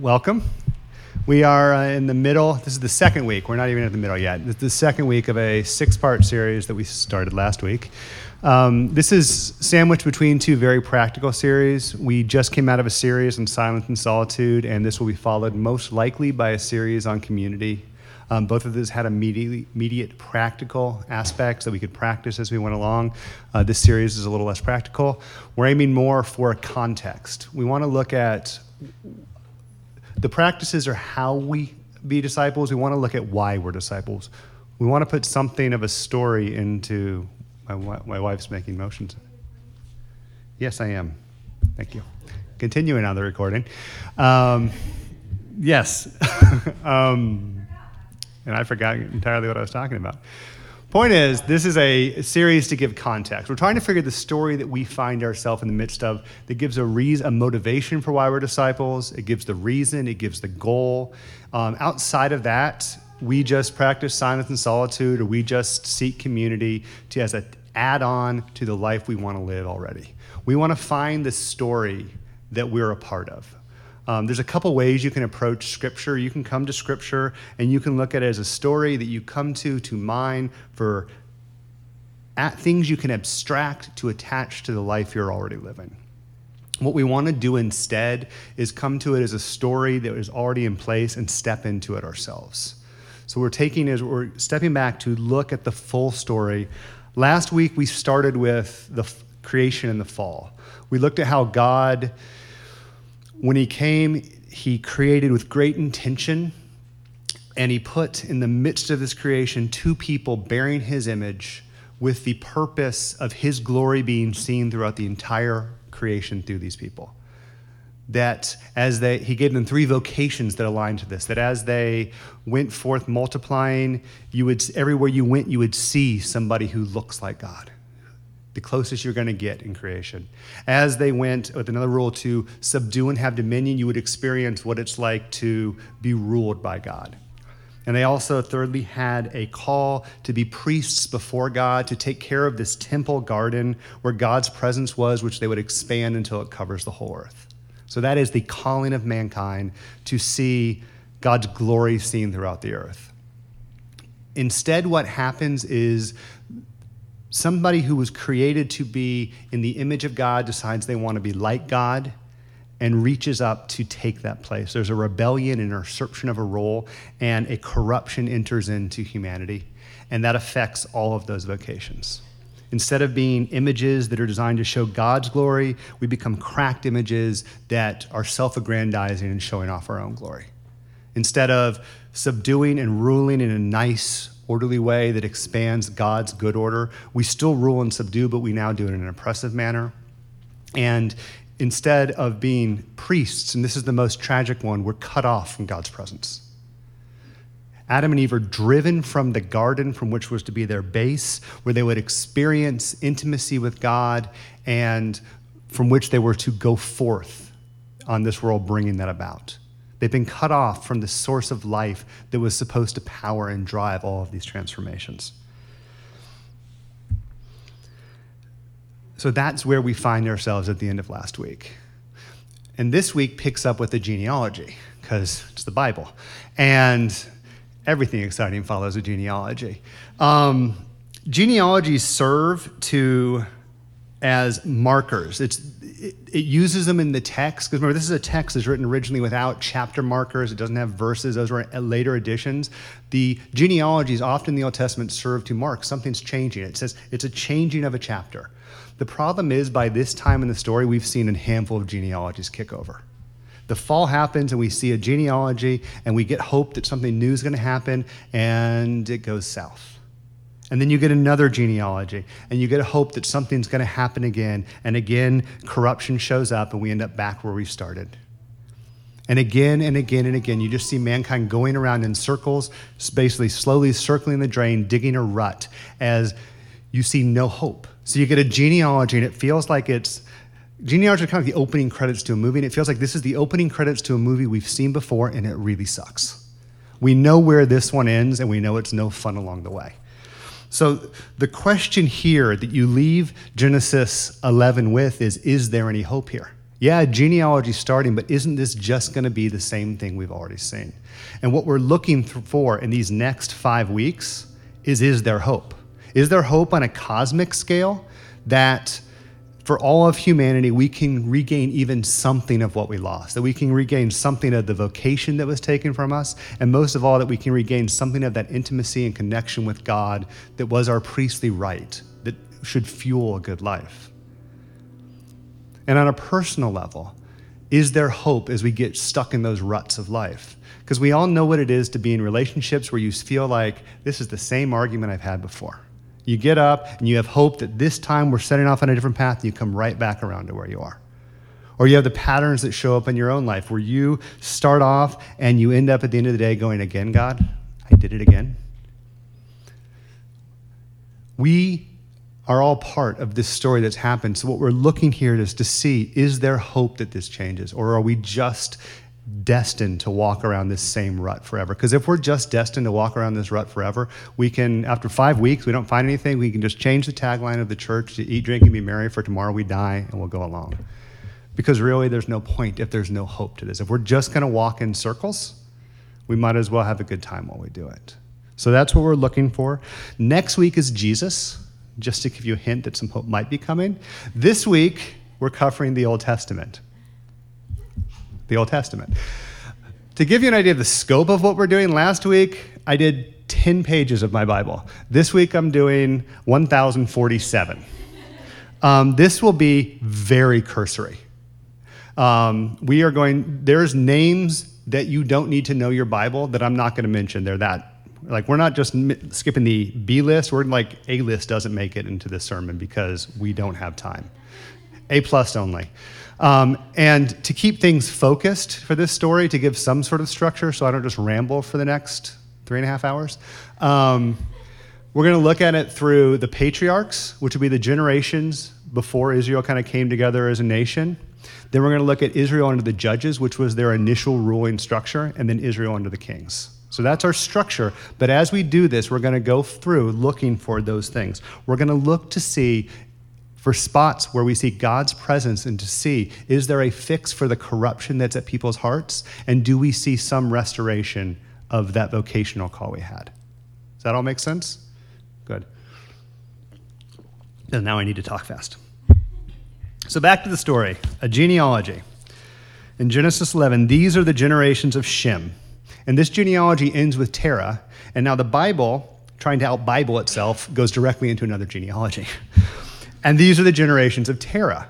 Welcome. We are uh, in the middle. This is the second week. We're not even at the middle yet. Is the second week of a six part series that we started last week. Um, this is sandwiched between two very practical series. We just came out of a series on silence and solitude, and this will be followed most likely by a series on community. Um, both of those had immediate, immediate practical aspects that we could practice as we went along. Uh, this series is a little less practical. We're aiming more for context. We want to look at the practices are how we be disciples. We want to look at why we're disciples. We want to put something of a story into. My, my wife's making motions. Yes, I am. Thank you. Continuing on the recording. Um, yes. um, and I forgot entirely what I was talking about. Point is, this is a series to give context. We're trying to figure the story that we find ourselves in the midst of that gives a reason, a motivation for why we're disciples. It gives the reason, it gives the goal. Um, outside of that, we just practice silence and solitude, or we just seek community to as an add-on to the life we want to live already. We want to find the story that we're a part of. Um, there's a couple ways you can approach Scripture. You can come to Scripture and you can look at it as a story that you come to to mine for at things you can abstract to attach to the life you're already living. What we want to do instead is come to it as a story that is already in place and step into it ourselves. So we're taking as we're stepping back to look at the full story. Last week we started with the creation and the fall. We looked at how God when he came, he created with great intention, and he put in the midst of this creation two people bearing his image with the purpose of his glory being seen throughout the entire creation through these people. That as they, he gave them three vocations that aligned to this, that as they went forth multiplying, you would, everywhere you went, you would see somebody who looks like God the closest you're going to get in creation. As they went with another rule to subdue and have dominion, you would experience what it's like to be ruled by God. And they also, thirdly, had a call to be priests before God, to take care of this temple garden where God's presence was, which they would expand until it covers the whole earth. So that is the calling of mankind to see God's glory seen throughout the earth. Instead, what happens is somebody who was created to be in the image of God decides they want to be like God and reaches up to take that place. There's a rebellion, and an usurpation of a role, and a corruption enters into humanity, and that affects all of those vocations. Instead of being images that are designed to show God's glory, we become cracked images that are self aggrandizing and showing off our own glory. Instead of subduing and ruling in a nice, orderly way that expands God's good order. We still rule and subdue, but we now do it in an oppressive manner. And instead of being priests, and this is the most tragic one, we're cut off from God's presence. Adam and Eve are driven from the garden from which was to be their base, where they would experience intimacy with God and from which they were to go forth on this world, bringing that about. They've been cut off from the source of life that was supposed to power and drive all of these transformations. So that's where we find ourselves at the end of last week. And this week picks up with the genealogy, because it's the Bible. And everything exciting follows a genealogy. Um, genealogies serve to as markers. It's, it, it, uses them in the text, because remember, this is a text that's written originally without chapter markers. It doesn't have verses. Those were uh, later additions. The genealogies often in the Old Testament serve to mark something's changing. It says it's a changing of a chapter. The problem is, by this time in the story, we've seen a handful of genealogies kick over. The fall happens, and we see a genealogy, and we get hope that something new is going to happen, and it goes south and then you get another genealogy, and you get a hope that something's going to happen again. And again, corruption shows up, and we end up back where we started. And again and again and again, you just see mankind going around in circles, basically slowly circling the drain, digging a rut as you see no hope. So you get a genealogy, and it feels like it's genealogy is kind of the opening credits to a movie, and it feels like this is the opening credits to a movie we've seen before, and it really sucks. We know where this one ends, and we know it's no fun along the way. So the question here that you leave Genesis 11 with is Is there any hope here? Yeah, genealogy starting, but isn't this just going to be the same thing we've already seen? And what we're looking for in these next five weeks is is there hope? Is there hope on a cosmic scale that for all of humanity, we can regain even something of what we lost, that we can regain something of the vocation that was taken from us, and most of all, that we can regain something of that intimacy and connection with God that was our priestly right, that should fuel a good life. And on a personal level, is there hope as we get stuck in those ruts of life? Because we all know what it is to be in relationships where you feel like this is the same argument I've had before. You get up and you have hope that this time we're setting off on a different path and you come right back around to where you are. Or you have the patterns that show up in your own life where you start off and you end up at the end of the day going, Again, God, I did it again. We are all part of this story that's happened. So, what we're looking here is to see is there hope that this changes? Or are we just destined to walk around this same rut forever. Because if we're just destined to walk around this rut forever, we can, after five weeks, we don't find anything, we can just change the tagline of the church to eat, drink, and be merry, for tomorrow we die, and we'll go along. Because really, there's no point if there's no hope to this. If we're just going to walk in circles, we might as well have a good time while we do it. So that's what we're looking for. Next week is Jesus, just to give you a hint that some hope might be coming. This week, we're covering the Old Testament the Old Testament. To give you an idea of the scope of what we're doing, last week I did 10 pages of my Bible. This week I'm doing 1,047. Um, this will be very cursory. Um, we are going, there's names that you don't need to know your Bible that I'm not going to mention. They're that. Like, we're not just skipping the B list, we're like, A list doesn't make it into this sermon because we don't have time. A plus only. Um, and to keep things focused for this story, to give some sort of structure so I don't just ramble for the next three and a half hours, um, we're going to look at it through the patriarchs, which would be the generations before Israel kind of came together as a nation. Then we're going to look at Israel under the judges, which was their initial ruling structure, and then Israel under the kings. So that's our structure. But as we do this, we're going to go through looking for those things. We're going to look to see for spots where we see God's presence and to see is there a fix for the corruption that's at people's hearts? And do we see some restoration of that vocational call we had? Does that all make sense? Good. And now I need to talk fast. So back to the story a genealogy. In Genesis 11, these are the generations of Shem. And this genealogy ends with Terah. And now the Bible, trying to out Bible itself, goes directly into another genealogy. And these are the generations of Terah.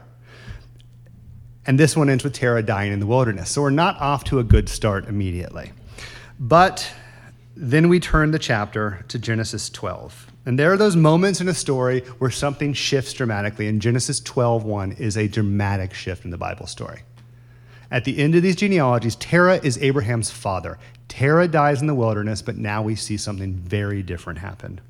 And this one ends with Terah dying in the wilderness. So we're not off to a good start immediately. But then we turn the chapter to Genesis 12. And there are those moments in a story where something shifts dramatically. And Genesis 12:1 is a dramatic shift in the Bible story. At the end of these genealogies, Terah is Abraham's father. Terah dies in the wilderness, but now we see something very different happen.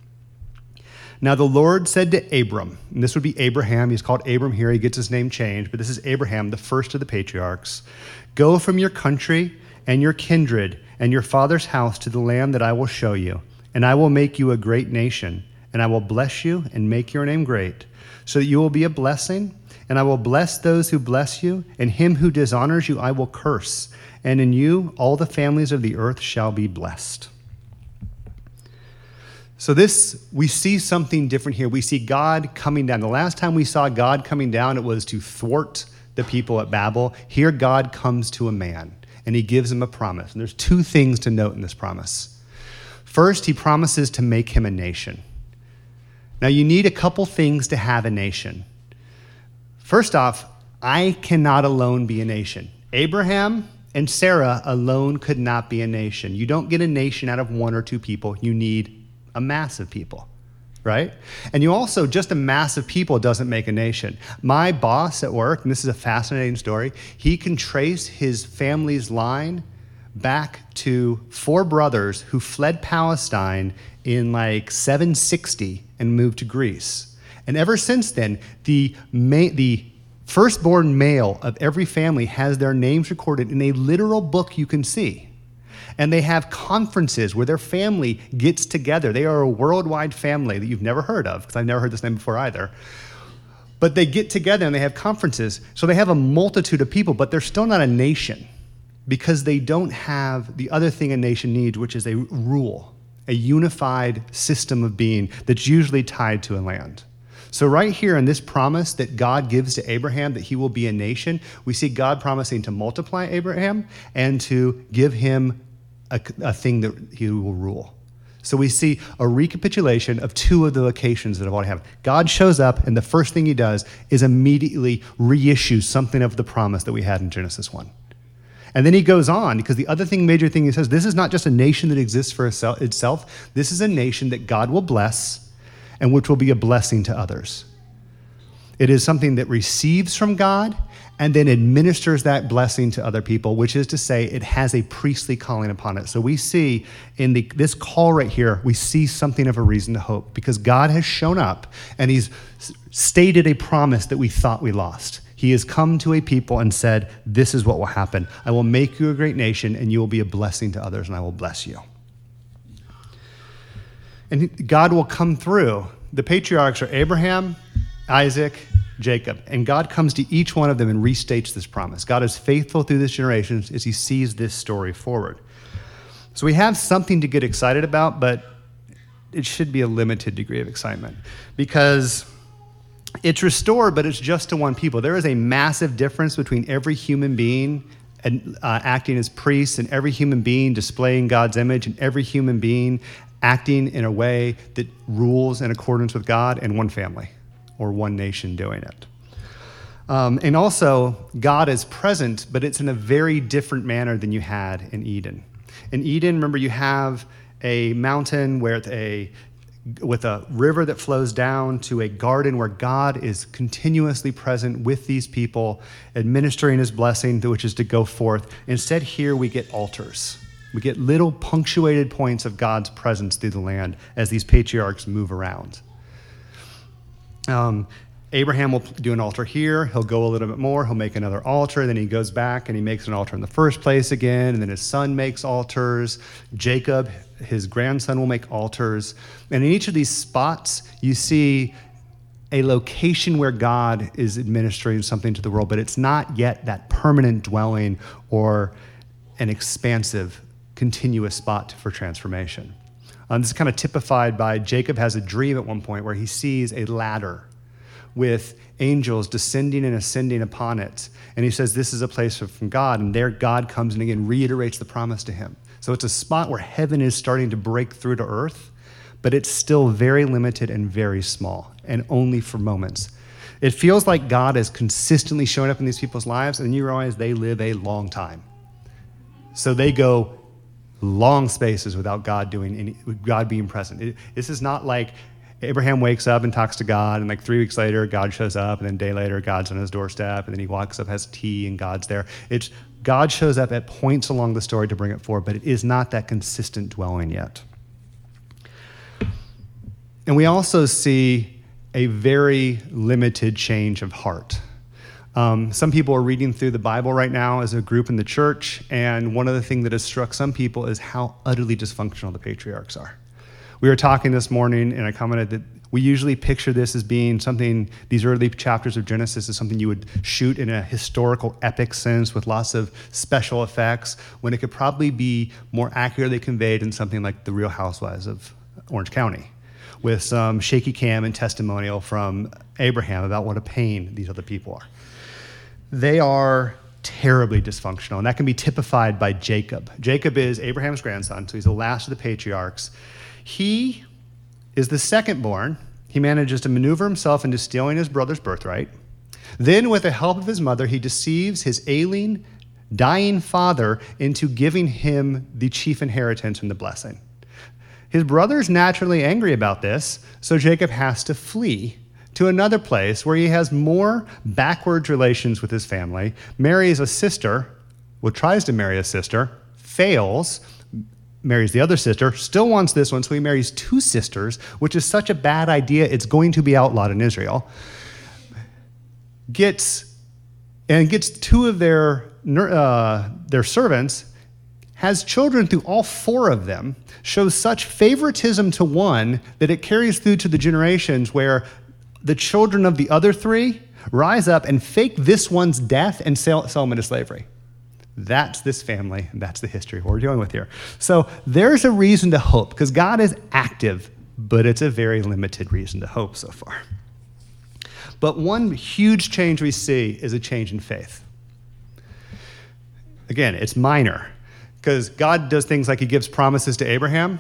Now the Lord said to Abram, and this would be Abraham, he's called Abram here, he gets his name changed, but this is Abraham, the first of the patriarchs. Go from your country and your kindred and your father's house to the land that I will show you, and I will make you a great nation, and I will bless you and make your name great, so that you will be a blessing. And I will bless those who bless you, and him who dishonors you I will curse. And in you all the families of the earth shall be blessed. So, this, we see something different here. We see God coming down. The last time we saw God coming down, it was to thwart the people at Babel. Here, God comes to a man and he gives him a promise. And there's two things to note in this promise. First, he promises to make him a nation. Now, you need a couple things to have a nation. First off, I cannot alone be a nation. Abraham and Sarah alone could not be a nation. You don't get a nation out of one or two people, you need a mass of people, right? And you also, just a mass of people doesn't make a nation. My boss at work, and this is a fascinating story, he can trace his family's line back to four brothers who fled Palestine in like 760 and moved to Greece. And ever since then, the, ma- the firstborn male of every family has their names recorded in a literal book you can see and they have conferences where their family gets together. They are a worldwide family that you've never heard of, because I've never heard this name before either, But they get together and they have conferences. So they have a multitude of people, but they're still not a nation because they don't have the other thing a nation needs, which is a rule, a unified system of being that's usually tied to a land. So, right here in this promise that God gives to Abraham that he will be a nation, we see God promising to multiply Abraham and to give him a, a thing that he will rule. So we see a recapitulation of two of the locations that have already happened. God shows up, and the first thing he does is immediately reissue something of the promise that we had in Genesis 1. And then he goes on, because the other thing, major thing he says, this is not just a nation that exists for itself, this is a nation that God will bless and which will be a blessing to others. It is something that receives from God and then administers that blessing to other people, which is to say, it has a priestly calling upon it. So we see in the, this call right here, we see something of a reason to hope because God has shown up and He's stated a promise that we thought we lost. He has come to a people and said, This is what will happen. I will make you a great nation, and you will be a blessing to others, and I will bless you. And God will come through. The patriarchs are Abraham, Isaac, Jacob. And God comes to each one of them and restates this promise. God is faithful through this generation as he sees this story forward. So we have something to get excited about, but it should be a limited degree of excitement because it's restored, but it's just to one people. There is a massive difference between every human being and, uh, acting as priests and every human being displaying God's image and every human being acting in a way that rules in accordance with God and one family or one nation doing it. Um, and also, God is present, but it's in a very different manner than you had in Eden. In Eden, remember, you have a mountain where a with a river that flows down to a garden where God is continuously present with these people, administering his blessing, which is to go forth. Instead, here we get altars. We get little punctuated points of God's presence through the land as these patriarchs move around. Um, Abraham will do an altar here. He'll go a little bit more. He'll make another altar. Then he goes back and he makes an altar in the first place again. And then his son makes altars. Jacob, his grandson, will make altars. And in each of these spots, you see a location where God is administering something to the world, but it's not yet that permanent dwelling or an expansive, continuous spot for transformation. Um, this is kind of typified by Jacob has a dream at one point where he sees a ladder with angels descending and ascending upon it. And he says, This is a place from God. And there God comes and again reiterates the promise to him. So it's a spot where heaven is starting to break through to earth, but it's still very limited and very small, and only for moments. It feels like God is consistently showing up in these people's lives, and you realize they live a long time. So they go long spaces without God doing any, God being present. It, this is not like Abraham wakes up and talks to God, and like three weeks later, God shows up, and then a day later, God's on his doorstep, and then he walks up, has tea, and God's there. It's God shows up at points along the story to bring it forward, but it is not that consistent dwelling yet. And we also see a very limited change of heart. Um, some people are reading through the Bible right now as a group in the church, and one of the things that has struck some people is how utterly dysfunctional the patriarchs are. We were talking this morning, and I commented that we usually picture this as being something, these early chapters of Genesis is something you would shoot in a historical epic sense with lots of special effects, when it could probably be more accurately conveyed in something like The Real Housewives of Orange County, with some shaky cam and testimonial from Abraham about what a pain these other people are they are terribly dysfunctional. And that can be typified by Jacob. Jacob is Abraham's grandson, so he's the last of the patriarchs. He is the second born. He manages to maneuver himself into stealing his brother's birthright. Then, with the help of his mother, he deceives his ailing, dying father into giving him the chief inheritance and the blessing. His brother's naturally angry about this, so Jacob has to flee to another place where he has more backwards relations with his family, marries a sister, well, tries to marry a sister, fails, marries the other sister, still wants this one, so he marries two sisters, which is such a bad idea, it's going to be outlawed in Israel. Gets and gets two of their uh, their servants, has children through all four of them, shows such favoritism to one that it carries through to the generations where the children of the other three rise up and fake this one's death and sell, sell them into slavery. That's this family, that's the history we're dealing with here. So there's a reason to hope because God is active, but it's a very limited reason to hope so far. But one huge change we see is a change in faith. Again, it's minor because God does things like He gives promises to Abraham,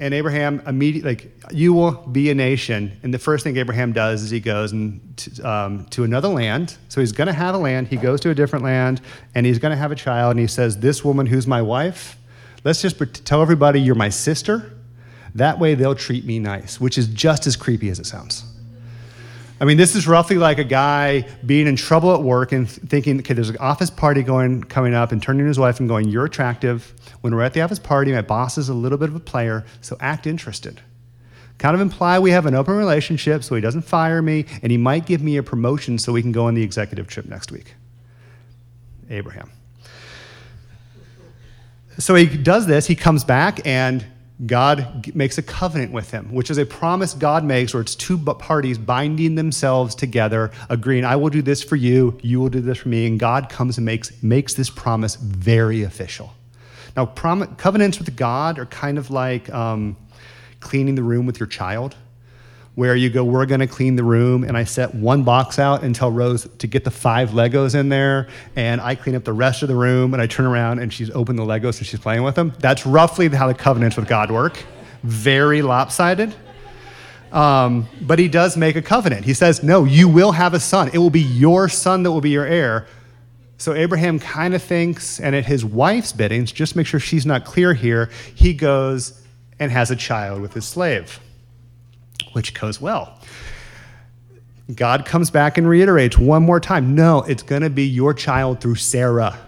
and Abraham immediately, like, you will be a nation. And the first thing Abraham does is he goes and to, um, to another land. So he's going to have a land. He goes to a different land, and he's going to have a child. And he says, This woman who's my wife, let's just tell everybody you're my sister. That way they'll treat me nice, which is just as creepy as it sounds. I mean, this is roughly like a guy being in trouble at work and thinking, okay, there's an office party going coming up, and turning to his wife and going, "You're attractive. When we're at the office party, my boss is a little bit of a player, so act interested." Kind of imply we have an open relationship, so he doesn't fire me, and he might give me a promotion so we can go on the executive trip next week. Abraham. So he does this. He comes back and God makes a covenant with him, which is a promise God makes where it's two parties binding themselves together, agreeing, I will do this for you, you will do this for me. And God comes and makes, makes this promise very official. Now, prom- covenants with God are kind of like um, cleaning the room with your child where you go, we're going to clean the room, and I set one box out and tell Rose to get the five Legos in there, and I clean up the rest of the room, and I turn around and she's opened the Legos and she's playing with them. That's roughly how the covenants with God work. Very lopsided. Um, but he does make a covenant. He says, No, you will have a son. It will be your son that will be your heir. So Abraham kind of thinks, and at his wife's biddings, just make sure she's not clear here, he goes and has a child with his slave which goes well. God comes back and reiterates one more time no, it's going to be your child through Sarah.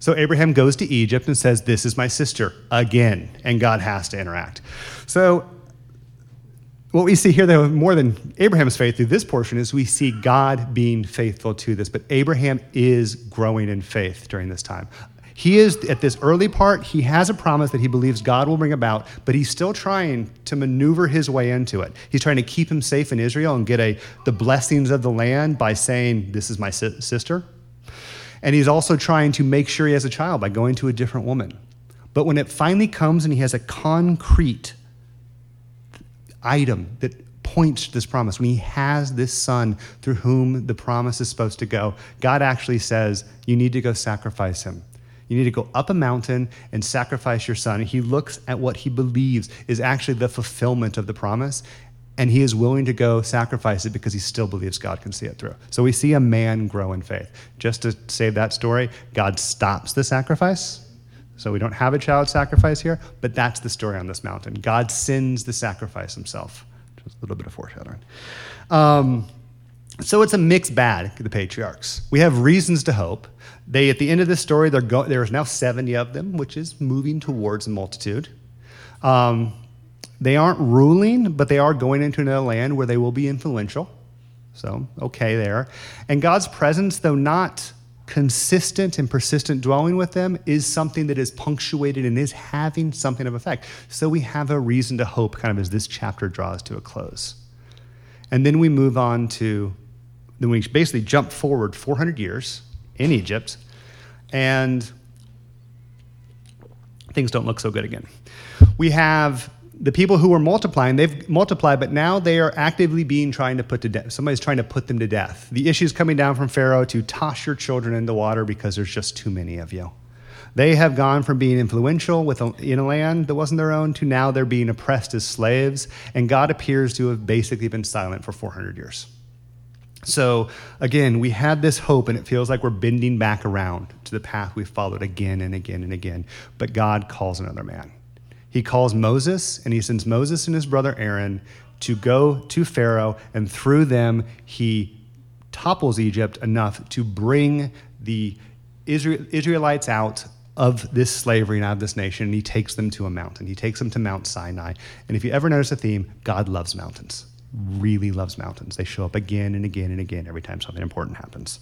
So Abraham goes to Egypt and says, This is my sister again, and God has to interact. So, what we see here, though, more than Abraham's faith through this portion, is we see God being faithful to this. But Abraham is growing in faith during this time. He is, at this early part, he has a promise that he believes God will bring about, but he's still trying to maneuver his way into it. He's trying to keep him safe in Israel and get a, the blessings of the land by saying, This is my si- sister. And he's also trying to make sure he has a child by going to a different woman. But when it finally comes and he has a concrete item that points to this promise, when he has this son through whom the promise is supposed to go, God actually says, You need to go sacrifice him. You need to go up a mountain and sacrifice your son. He looks at what he believes is actually the fulfillment of the promise, and he is willing to go sacrifice it because he still believes God can see it through. So we see a man grow in faith. Just to save that story, God stops the sacrifice. So we don't have a child sacrifice here, but that's the story on this mountain. God sends the sacrifice himself. Just a little bit of foreshadowing. Um, so it's a mixed bag, the patriarchs. We have reasons to hope. They, at the end of this story, go- there's now 70 of them, which is moving towards a multitude. Um, they aren't ruling, but they are going into another land where they will be influential. So, okay there. And God's presence, though not consistent and persistent dwelling with them, is something that is punctuated and is having something of effect. So we have a reason to hope kind of as this chapter draws to a close. And then we move on to, then we basically jump forward 400 years in Egypt, and things don't look so good again. We have the people who were multiplying, they've multiplied, but now they are actively being trying to put to death. Somebody's trying to put them to death. The issue is coming down from Pharaoh to toss your children in the water because there's just too many of you. They have gone from being influential with a, in a land that wasn't their own to now they're being oppressed as slaves, and God appears to have basically been silent for 400 years. So again, we had this hope, and it feels like we're bending back around to the path we followed again and again and again. But God calls another man. He calls Moses, and he sends Moses and his brother Aaron to go to Pharaoh, and through them, he topples Egypt enough to bring the Israelites out of this slavery and out of this nation, and he takes them to a mountain. He takes them to Mount Sinai. And if you ever notice a theme, God loves mountains really loves mountains. They show up again and again and again every time something important happens.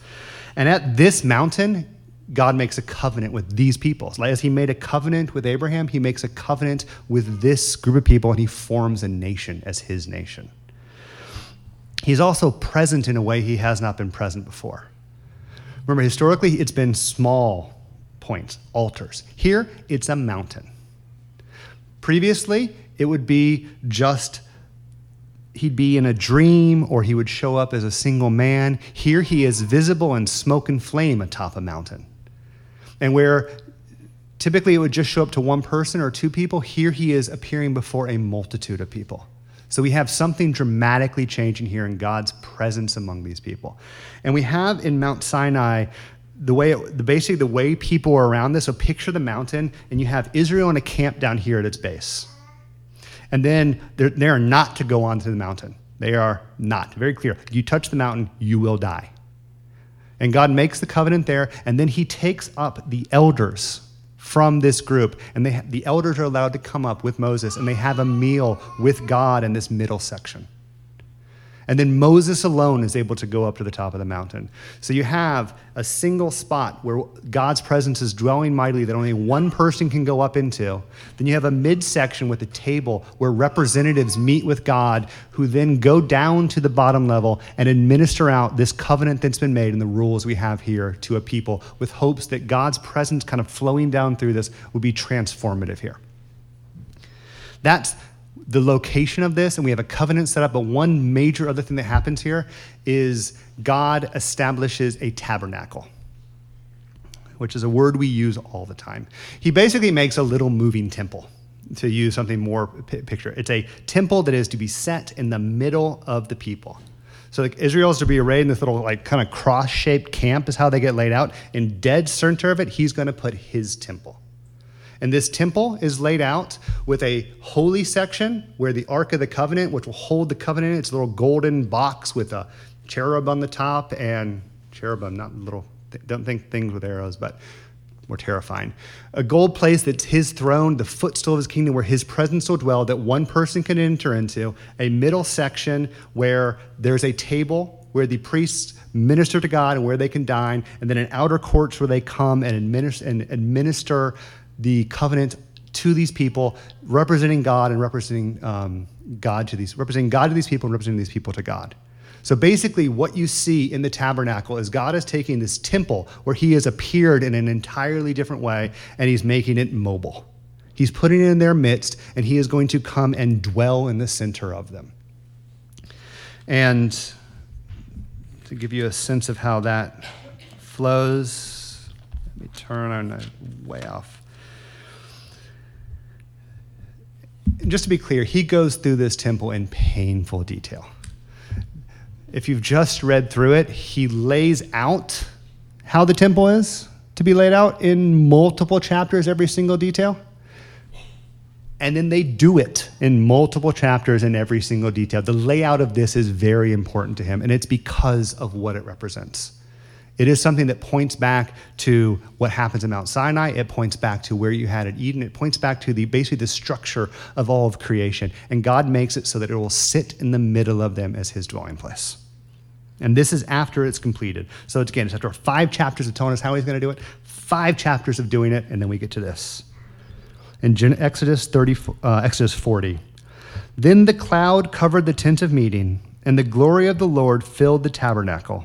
And at this mountain, God makes a covenant with these people. As he made a covenant with Abraham, he makes a covenant with this group of people and he forms a nation as his nation. He's also present in a way he has not been present before. Remember, historically, it's been small points, altars. Here, it's a mountain. Previously, it would be just he'd be in a dream or he would show up as a single man. Here he is visible in smoke and flame atop a mountain. And where typically it would just show up to one person or two people, here he is appearing before a multitude of people. So we have something dramatically changing here in God's presence among these people. And we have in Mount Sinai the way it, the basically the way people are around this. So picture the mountain, and you have Israel in a camp down here at its base, and then they're, not to go onto the mountain. They are not very clear. You touch the mountain, you will die. And God makes the covenant there, and then He takes up the elders from this group, and they, the elders are allowed to come up with Moses, and they have a meal with God in this middle section. And then Moses alone is able to go up to the top of the mountain. So you have a single spot where God's presence is dwelling mightily that only one person can go up into. Then you have a midsection with a table where representatives meet with God, who then go down to the bottom level and administer out this covenant that's been made and the rules we have here to a people with hopes that God's presence kind of flowing down through this will be transformative here. That's the location of this, and we have a covenant set up. But one major other thing that happens here is God establishes a tabernacle, which is a word we use all the time. He basically makes a little moving temple, to use something more picture. It's a temple that is to be set in the middle of the people. So like Israel is to be arrayed in this little like kind of cross-shaped camp is how they get laid out. In dead center of it, he's going to put his temple. And this temple is laid out with a holy section where the Ark of the Covenant, which will hold the covenant, it's a little golden box with a cherub on the top and cherubim, not little, don't think things with arrows, but more terrifying. A gold place that's his throne, the footstool of his kingdom, where his presence will dwell, that one person can enter into. A middle section where there's a table where the priests minister to God and where they can dine, and then an outer courts where they come and administer, and administer the covenant to these people, representing God and representing um, God to these, representing God to these people and representing these people to God. So basically, what you see in the tabernacle is God is taking this temple where He has appeared in an entirely different way and He's making it mobile. He's putting it in their midst and He is going to come and dwell in the center of them. And to give you a sense of how that flows, let me turn on way off. Just to be clear, he goes through this temple in painful detail. If you've just read through it, he lays out how the temple is to be laid out in multiple chapters, every single detail. And then they do it in multiple chapters in every single detail. The layout of this is very important to him, and it's because of what it represents. It is something that points back to what happens in Mount Sinai. It points back to where you had at Eden. It points back to the basically the structure of all of creation. And God makes it so that it will sit in the middle of them as his dwelling place. And this is after it's completed. So it's, again, it's after five chapters of telling us how he's going to do it, five chapters of doing it, and then we get to this. In Exodus 30, uh, Exodus 40, then the cloud covered the tent of meeting, and the glory of the Lord filled the tabernacle.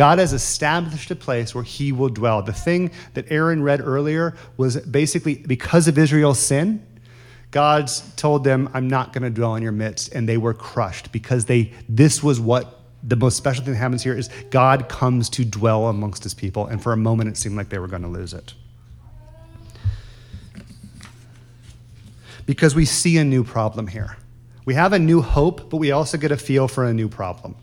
God has established a place where he will dwell. The thing that Aaron read earlier was basically because of Israel's sin, God's told them, I'm not going to dwell in your midst. And they were crushed because they, this was what the most special thing that happens here is God comes to dwell amongst his people. And for a moment, it seemed like they were going to lose it. Because we see a new problem here. We have a new hope, but we also get a feel for a new problem.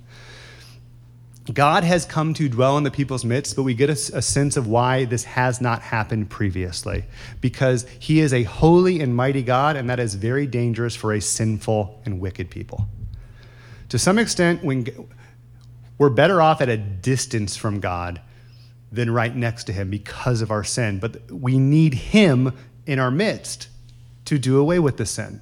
God has come to dwell in the people's midst, but we get a, a, sense of why this has not happened previously. Because he is a holy and mighty God, and that is very dangerous for a sinful and wicked people. To some extent, when, We're better off at a distance from God than right next to Him because of our sin. But we need Him in our midst to do away with the sin.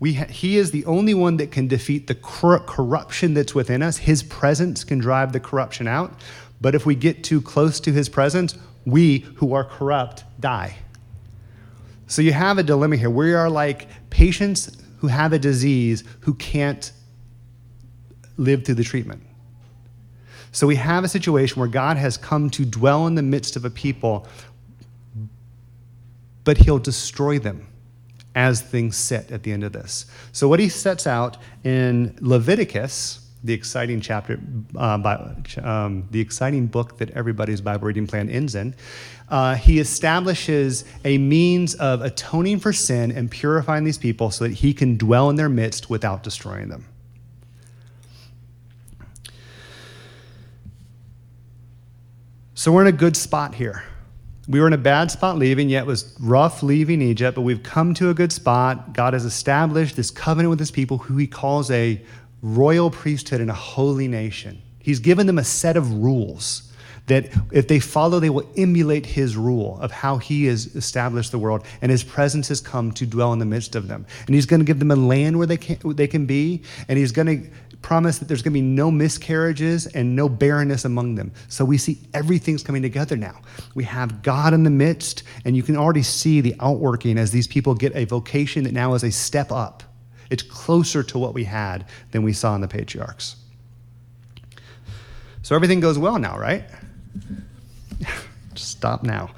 We ha- he is the only one that can defeat the cor- corruption that's within us. His presence can drive the corruption out. But if we get too close to his presence, we who are corrupt die. So you have a dilemma here. We are like patients who have a disease who can't live through the treatment. So we have a situation where God has come to dwell in the midst of a people, but he'll destroy them as things sit at the end of this. So, what he sets out in Leviticus, the exciting chapter, uh, by, um, the exciting book that everybody's Bible reading plan ends in, uh, he establishes a means of atoning for sin and purifying these people so that he can dwell in their midst without destroying them. So, we're in a good spot here. We were in a bad spot leaving, yet it was rough leaving Egypt, but we've come to a good spot. God has established this covenant with his people, who he calls a royal priesthood and a holy nation. He's given them a set of rules that if they follow, they will emulate his rule of how he has established the world, and his presence has come to dwell in the midst of them. And he's going to give them a land where they can, they can be, and he's going to promise that there's going to be no miscarriages and no barrenness among them. So we see everything's coming together now. We have God in the midst, and you can already see the outworking as these people get a vocation that now is a step up. It's closer to what we had than we saw in the patriarchs. So everything goes well now, right? Stop now.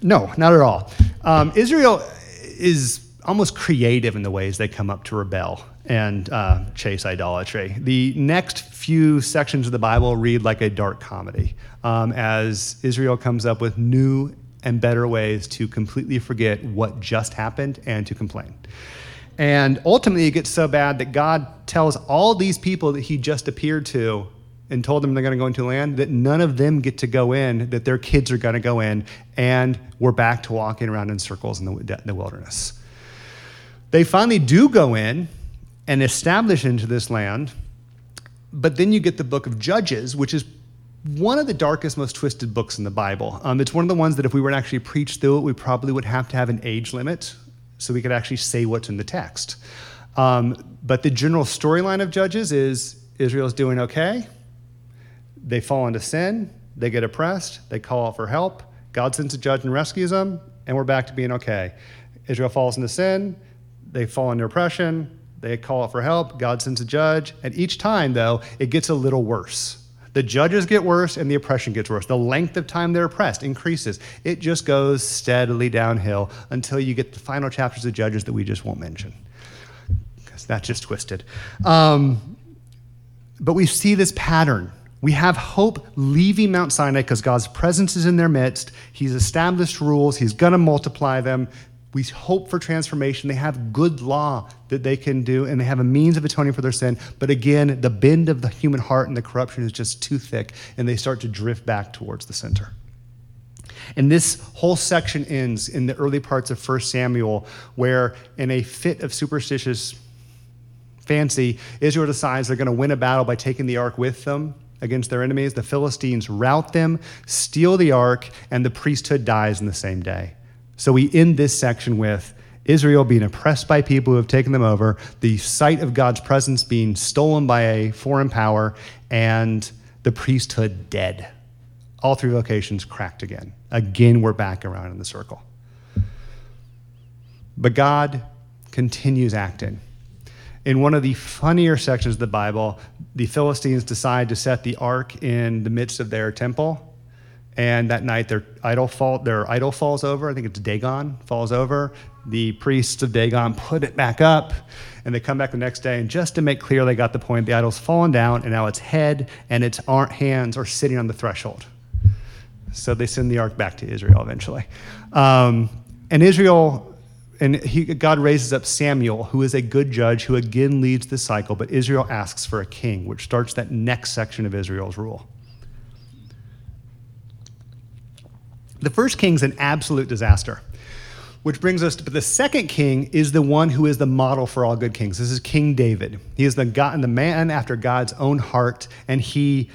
No, not at all. Um, Israel is almost creative in the ways they come up to rebel and uh, chase idolatry. The next few sections of the Bible read like a dark comedy um, as Israel comes up with new and better ways to completely forget what just happened and to complain. And ultimately, it gets so bad that God tells all these people that he just appeared to and told them they're going to go into land that none of them get to go in, that their kids are going to go in, and we're back to walking around in circles in the, in the wilderness. They finally do go in and establish into this land, but then you get the book of Judges, which is one of the darkest, most twisted books in the Bible. Um, it's one of the ones that if we were to actually preach through it, we probably would have to have an age limit so we could actually say what's in the text. Um, but the general storyline of Judges is Israel's doing okay. They fall into sin. They get oppressed. They call out for help. God sends a judge and rescues them, and we're back to being okay. Israel falls into sin. They fall into oppression. They call out for help. God sends a judge. And each time, though, it gets a little worse. The judges get worse and the oppression gets worse. The length of time they're oppressed increases. It just goes steadily downhill until you get the final chapters of Judges that we just won't mention because that's just twisted. Um, but we see this pattern. We have hope leaving Mount Sinai because God's presence is in their midst. He's established rules, He's going to multiply them. We hope for transformation. They have good law that they can do, and they have a means of atoning for their sin. But again, the bend of the human heart and the corruption is just too thick, and they start to drift back towards the center. And this whole section ends in the early parts of 1 Samuel, where in a fit of superstitious fancy, Israel decides they're going to win a battle by taking the ark with them against their enemies. The Philistines rout them, steal the ark, and the priesthood dies in the same day. So we end this section with Israel being oppressed by people who have taken them over, the site of God's presence being stolen by a foreign power, and the priesthood dead. All three locations cracked again. Again, we're back around in the circle. But God continues acting. In one of the funnier sections of the Bible, the Philistines decide to set the ark in the midst of their temple and that night, their idol fall, their idol falls over. I think it's Dagon falls over. The priests of Dagon put it back up, and they come back the next day. And just to make clear, they got the point. The idol's fallen down, and now its head and its hands are sitting on the threshold. So they send the ark back to Israel eventually. Um, and Israel, and he, God raises up Samuel, who is a good judge, who again leads the cycle. But Israel asks for a king, which starts that next section of Israel's rule. The first king's an absolute disaster. Which brings us to But the second king is the one who is the model for all good kings. This is King David. He is the God, the man after God's own heart, and he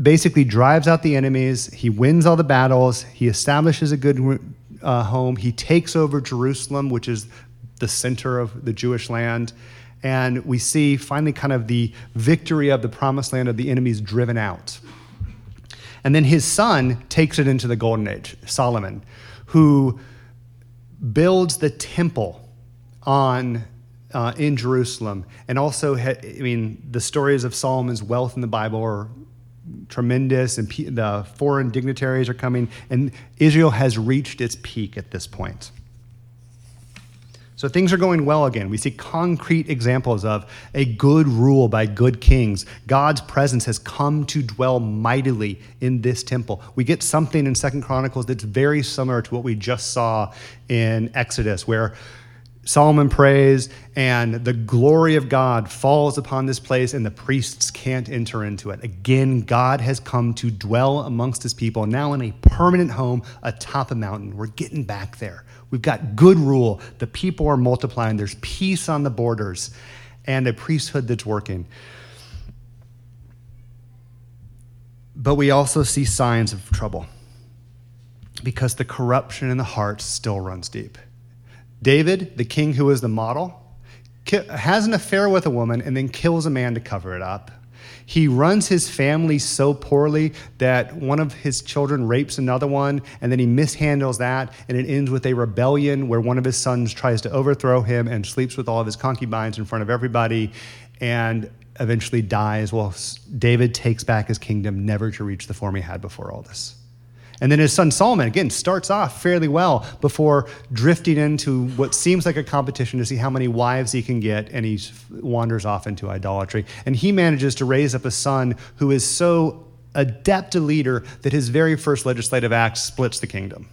basically drives out the enemies. He wins all the battles. He establishes a good uh, home. He takes over Jerusalem, which is the center of the Jewish land. And we see finally kind of the victory of the promised land of the enemies driven out. And then his son takes it into the golden age, Solomon, who builds the temple on uh, in Jerusalem, and also, I mean, the stories of Solomon's wealth in the Bible are tremendous, and the foreign dignitaries are coming, and Israel has reached its peak at this point. So things are going well again. We see concrete examples of a good rule by good kings. God's presence has come to dwell mightily in this temple. We get something in Second Chronicles that's very similar to what we just saw in Exodus, where Solomon prays, and the glory of God falls upon this place, and the priests can't enter into it. Again, God has come to dwell amongst his people, now in a permanent home atop a mountain. We're getting back there. We've got good rule. The people are multiplying. There's peace on the borders and a priesthood that's working. But we also see signs of trouble because the corruption in the heart still runs deep. David, the king who is the model, has an affair with a woman and then kills a man to cover it up. He runs his family so poorly that one of his children rapes another one, and then he mishandles that, and it ends with a rebellion where one of his sons tries to overthrow him and sleeps with all of his concubines in front of everybody, and eventually dies. Well, David takes back his kingdom, never to reach the form he had before all this. And then his son Solomon, again, starts off fairly well before drifting into what seems like a competition to see how many wives he can get, and he wanders off into idolatry. And he manages to raise up a son who is so adept a leader that his very first legislative act splits the kingdom.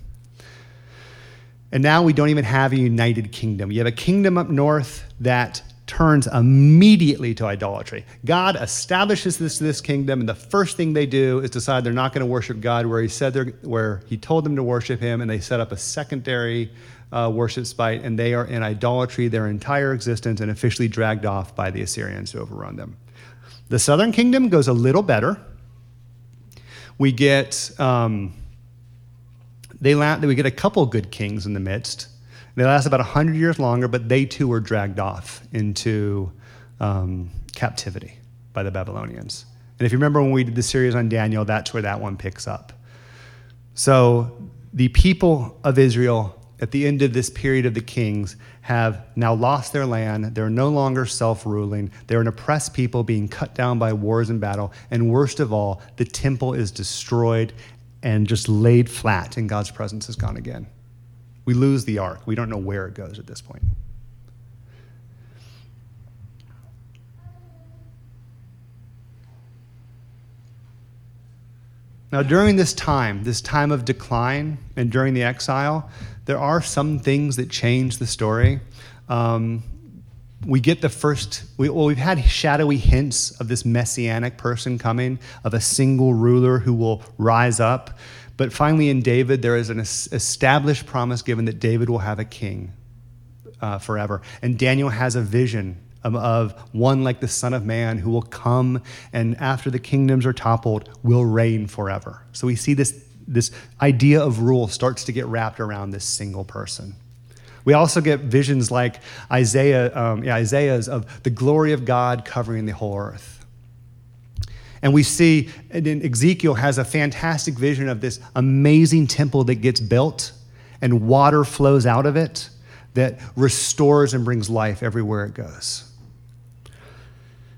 And now we don't even have a united kingdom. You have a kingdom up north that turns immediately to idolatry. God establishes this this kingdom, and the first thing they do is decide they're not going to worship God where He said they're, where He told them to worship Him, and they set up a secondary uh, worship site, and they are in idolatry their entire existence and officially dragged off by the Assyrians to overrun them. The southern kingdom goes a little better. We get um, they we get a couple good kings in the midst. They last about 100 years longer, but they too were dragged off into um, captivity by the Babylonians. And if you remember when we did the series on Daniel, that's where that one picks up. So the people of Israel at the end of this period of the kings have now lost their land. They're no longer self ruling. They're an oppressed people being cut down by wars and battle. And worst of all, the temple is destroyed and just laid flat, and God's presence is gone again. We lose the ark. We don't know where it goes at this point. Now, during this time, this time of decline, and during the exile, there are some things that change the story. Um, we get the first, we, well, we've had shadowy hints of this messianic person coming, of a single ruler who will rise up. But finally, in David, there is an established promise given that David will have a king uh, forever. And Daniel has a vision of, of, one like the Son of Man who will come and, after the kingdoms are toppled, will reign forever. So we see this, this idea of rule starts to get wrapped around this single person. We also get visions like Isaiah, um, yeah, Isaiah's of the glory of God covering the whole earth. And we see, and Ezekiel has a fantastic vision of this amazing temple that gets built and water flows out of it that restores and brings life everywhere it goes.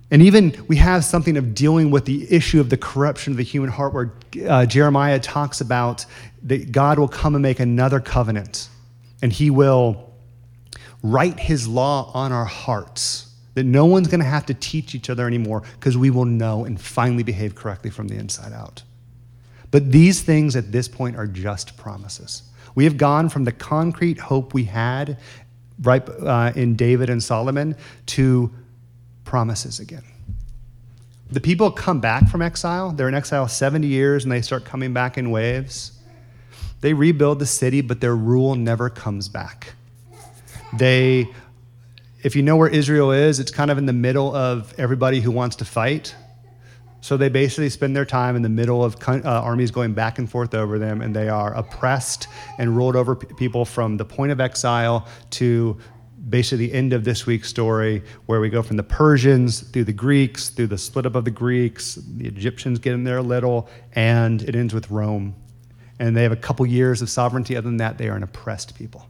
And even we have something of dealing with the issue of the corruption of the human heart, where uh, Jeremiah talks about that God will come and make another covenant, and he will write his law on our hearts that no one's going to have to teach each other anymore because we will know and finally behave correctly from the inside out. But these things at this point are just promises. We have gone from the concrete hope we had right uh, in David and Solomon to promises again. The people come back from exile. They're in exile 70 years and they start coming back in waves. They rebuild the city, but their rule never comes back. They, if you know where Israel is, it's kind of in the middle of everybody who wants to fight. So they basically spend their time in the middle of uh, armies going back and forth over them, and they are oppressed and ruled over p- people from the point of exile to basically the end of this week's story, where we go from the Persians through the Greeks, through the split up of the Greeks, the Egyptians get in there a little, and it ends with Rome. And they have a couple years of sovereignty. Other than that, they are an oppressed people.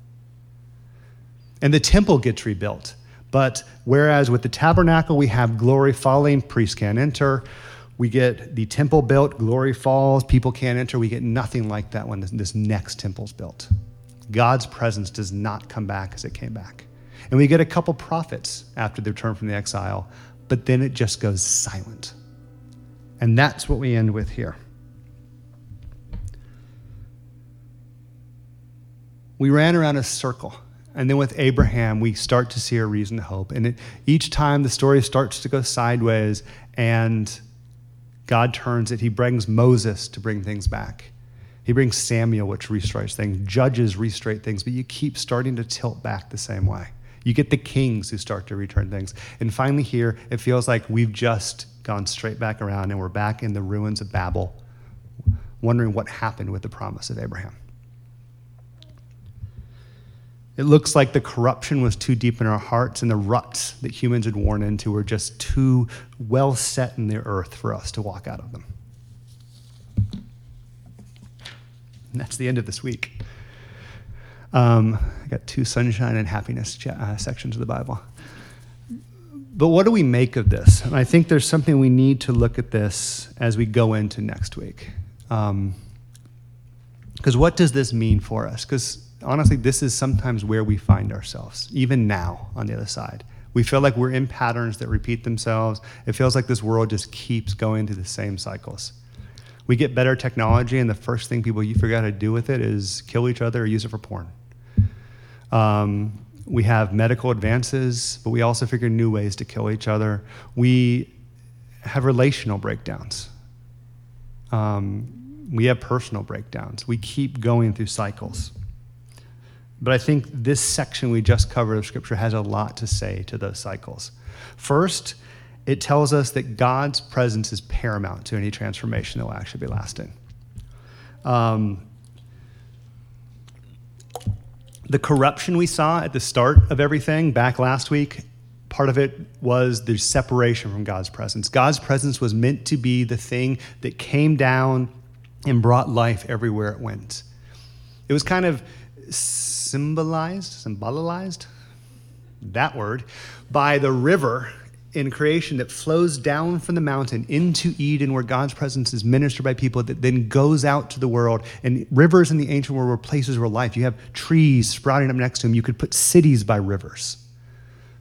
And the temple gets rebuilt. But whereas with the tabernacle we have glory falling, priests can't enter. We get the temple built, glory falls, people can't enter. We get nothing like that when this, this next temple's built. God's presence does not come back as it came back. And we get a couple prophets after the return from the exile, but then it just goes silent. And that's what we end with here. We ran around a circle. And then with Abraham, we start to see a reason to hope. And it, each time the story starts to go sideways and God turns it, he brings Moses to bring things back. He brings Samuel, which restores things. Judges restraight things, but you keep starting to tilt back the same way. You get the kings who start to return things. And finally, here, it feels like we've just gone straight back around and we're back in the ruins of Babel, wondering what happened with the promise of Abraham. It looks like the corruption was too deep in our hearts, and the ruts that humans had worn into were just too well set in the earth for us to walk out of them. And that's the end of this week. Um, I got two sunshine and happiness uh, sections of the Bible. But what do we make of this? And I think there's something we need to look at this as we go into next week. Because um, what does this mean for us? Because honestly, this is sometimes where we find ourselves, even now on the other side. We feel like we're in patterns that repeat themselves. It feels like this world just keeps going through the same cycles. We get better technology, and the first thing people you figure out how to do with it is kill each other or use it for porn. Um, we have medical advances, but we also figure new ways to kill each other. We have relational breakdowns. Um, we have personal breakdowns. We keep going through cycles. But I think this section we just covered of Scripture has a lot to say to those cycles. First, it tells us that God's presence is paramount to any transformation that will actually be lasting. Um, the corruption we saw at the start of everything back last week, part of it was the separation from God's presence. God's presence was meant to be the thing that came down and brought life everywhere it went. It was kind of symbolized, symbolized, that word, by the river in creation that flows down from the mountain into Eden, where God's presence is ministered by people, that then goes out to the world. And rivers in the ancient world were places where life. You have trees sprouting up next to them. You could put cities by rivers.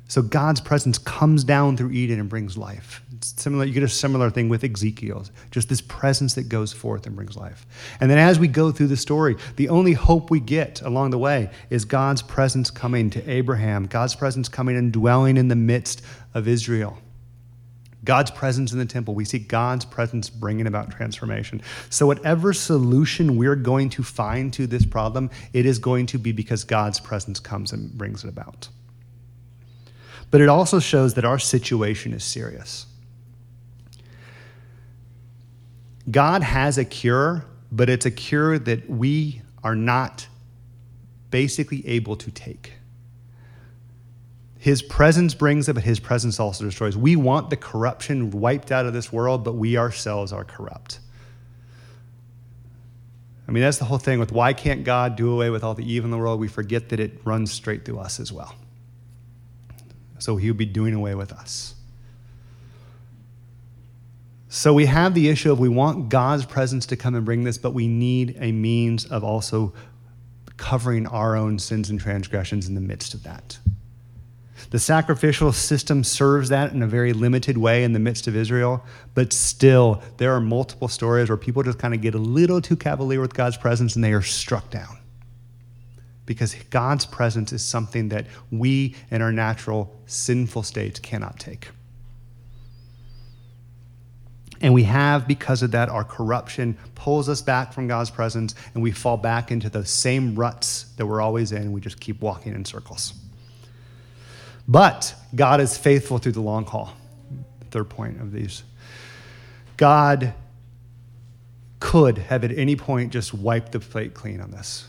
So God's presence comes down through Eden and brings life. Similar, you get a similar thing with Ezekiel, just this presence that goes forth and brings life. And then as we go through the story, the only hope we get along the way is God's presence coming to Abraham, God's presence coming and dwelling in the midst of Israel. God's presence in the temple. We see God's presence bringing about transformation. So, whatever solution we're going to find to this problem, it is going to be because God's presence comes and brings it about. But it also shows that our situation is serious. God has a cure, but it's a cure that we are not basically able to take. His presence brings it, but his presence also destroys. We want the corruption wiped out of this world, but we ourselves are corrupt. I mean, that's the whole thing with why can't God do away with all the evil in the world? We forget that it runs straight through us as well so he would be doing away with us. So we have the issue of we want God's presence to come and bring this, but we need a means of also covering our own sins and transgressions in the midst of that. The sacrificial system serves that in a very limited way in the midst of Israel, but still, there are multiple stories where people just kind of get a little too cavalier with God's presence and they are struck down because God's presence is something that we in our natural sinful state cannot take. And we have, because of that, our corruption pulls us back from God's presence, and we fall back into those same ruts that we're always in. We just keep walking in circles. But God is faithful through the long haul. Third point of these. God could have at any point just wiped the plate clean on this.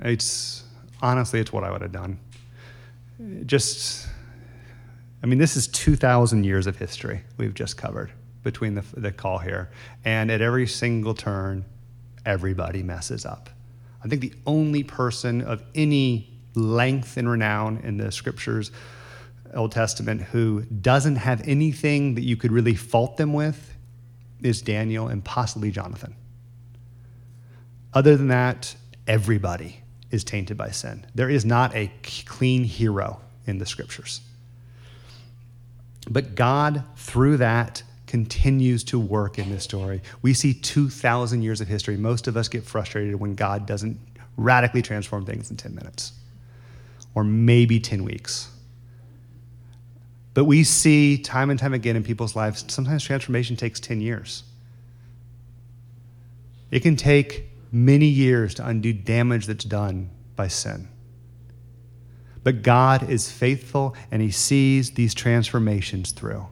It's honestly, it's what I would have done. Just, I mean, this is 2,000 years of history we've just covered between the, the call here. And at every single turn, everybody messes up. I think the only person of any length and renown in the scriptures, Old Testament, who doesn't have anything that you could really fault them with is Daniel and possibly Jonathan. Other than that, everybody is tainted by sin. There is not a clean hero in the scriptures. But God, through that, continues to work in this story. We see 2,000 years of history. Most of us get frustrated when God doesn't radically transform things in 10 minutes or maybe 10 weeks. But we see time and time again in people's lives, sometimes transformation takes 10 years. It can take many years to undo damage that's done by sin. But God is faithful and He sees these transformations through.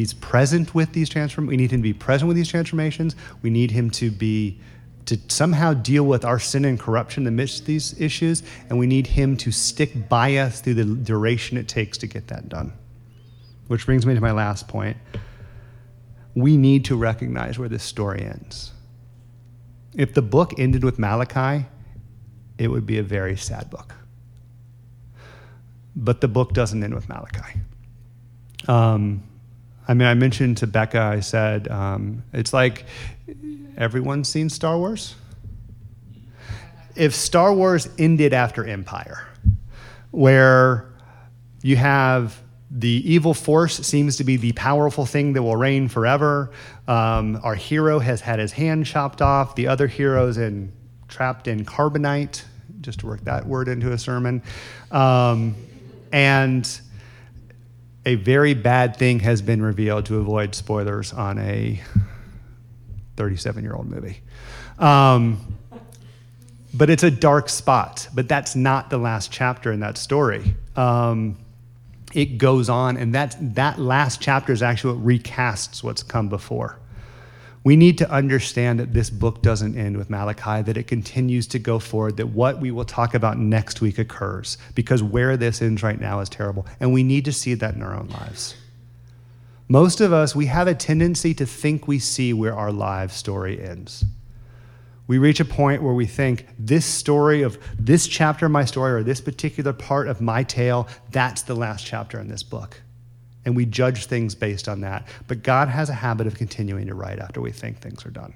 He's present with these transformations. We need him to be present with these transformations. We need him to be to somehow deal with our sin and corruption amidst these issues, and we need him to stick by us through the duration it takes to get that done. Which brings me to my last point. We need to recognize where this story ends. If the book ended with Malachi, it would be a very sad book. But the book doesn't end with Malachi. Um, I mean, I mentioned to Becca, I said, um, it's like everyone's seen Star Wars. If Star Wars ended after Empire, where you have the evil force seems to be the powerful thing that will reign forever. Um, our hero has had his hand chopped off. The other hero's in trapped in carbonite, just to work that word into a sermon. Um, and a very bad thing has been revealed to avoid spoilers on a 37 year old movie. Um, but it's a dark spot. But that's not the last chapter in that story. Um, it goes on, and that, that last chapter is actually what recasts what's come before we need to understand that this book doesn't end with Malachi, that it continues to go forward, that what we will talk about next week occurs, because where this ends right now is terrible. And we need to see that in our own lives. Most of us, we have a tendency to think we see where our life story ends. We reach a point where we think this story of this chapter of my story or this particular part of my tale, that's the last chapter in this book and we judge things based on that. But God has a habit of continuing to write after we think things are done.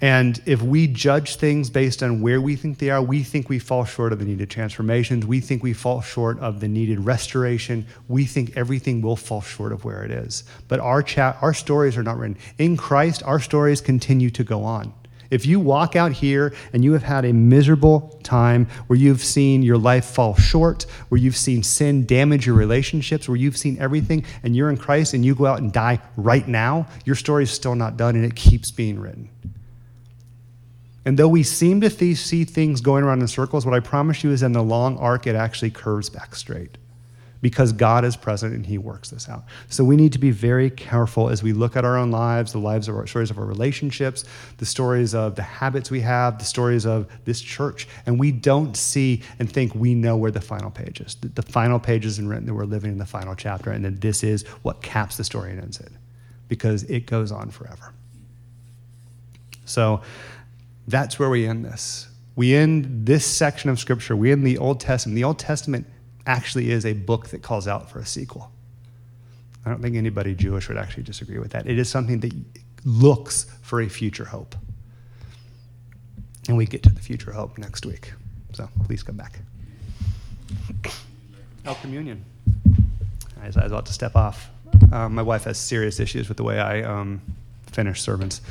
And if we judge things based on where we think they are, we think we fall short of the needed transformations. We think we fall short of the needed restoration. We think everything will fall short of where it is. But our, cha- our stories are not written. In Christ, our stories continue to go on. If you walk out here and you have had a miserable time where you've seen your life fall short, where you've seen sin damage your relationships, where you've seen everything, and you're in Christ and you go out and die right now, your story is still not done and it keeps being written. And though we seem to see things going around in circles, what I promise you is in the long arc, it actually curves back straight because God is present and He works this out. So we need to be very careful as we look at our own lives, the lives of our stories of our relationships, the stories of the habits we have, the stories of this church, and we don't see and think we know where the final page is. The, the final page is written that we're living in the final chapter, and that this is what caps the story and ends it, because it goes on forever. So that's where we end this. We end this section of Scripture. We end the Old Testament. The Old Testament actually is a book that calls out for a sequel. I don't think anybody Jewish would actually disagree with that. It is something that looks for a future hope. And we get to the future hope next week. So please come back. Oh, communion. I was, about to step off. Um, my wife has serious issues with the way I um, finish sermons.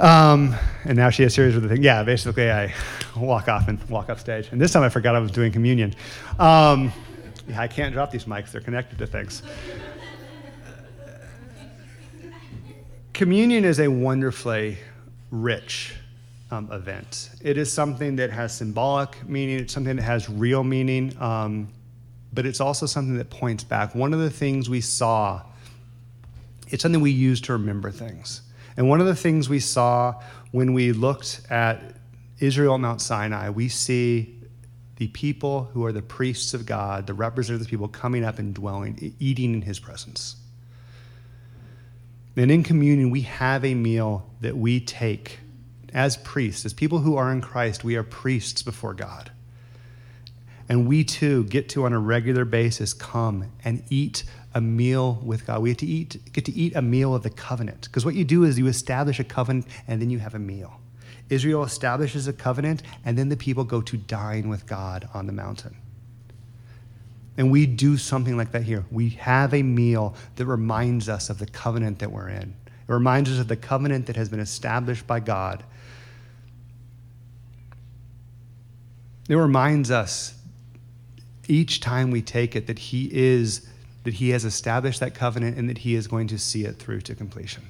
Um, and now she has series with the thing. Yeah, basically, I walk off and walk off stage. And this time I forgot I was doing communion. Um, yeah, I can't drop these mics, they're connected to things. Communion is a wonderfully rich um, event. It is something that has symbolic meaning, it's something that has real meaning, um, but it's also something that points back. One of the things we saw, it's something we use to remember things. And one of the things we saw when we looked at Israel Mount Sinai, we see the people who are the priests of God, the representatives of people coming up and dwelling, eating in his presence. And in communion, we have a meal that we take as priests, as people who are in Christ, we are priests before God. And we too get to, on a regular basis, come and eat a meal with God. We get to eat, get to eat a meal of the covenant. Because what you do is you establish a covenant and then you have a meal. Israel establishes a covenant and then the people go to dine with God on the mountain. And we do something like that here. We have a meal that reminds us of the covenant that we're in. It reminds us of the covenant that has been established by God. It reminds us each time we take it that He is, that He has established that covenant and that He is going to see it through to completion.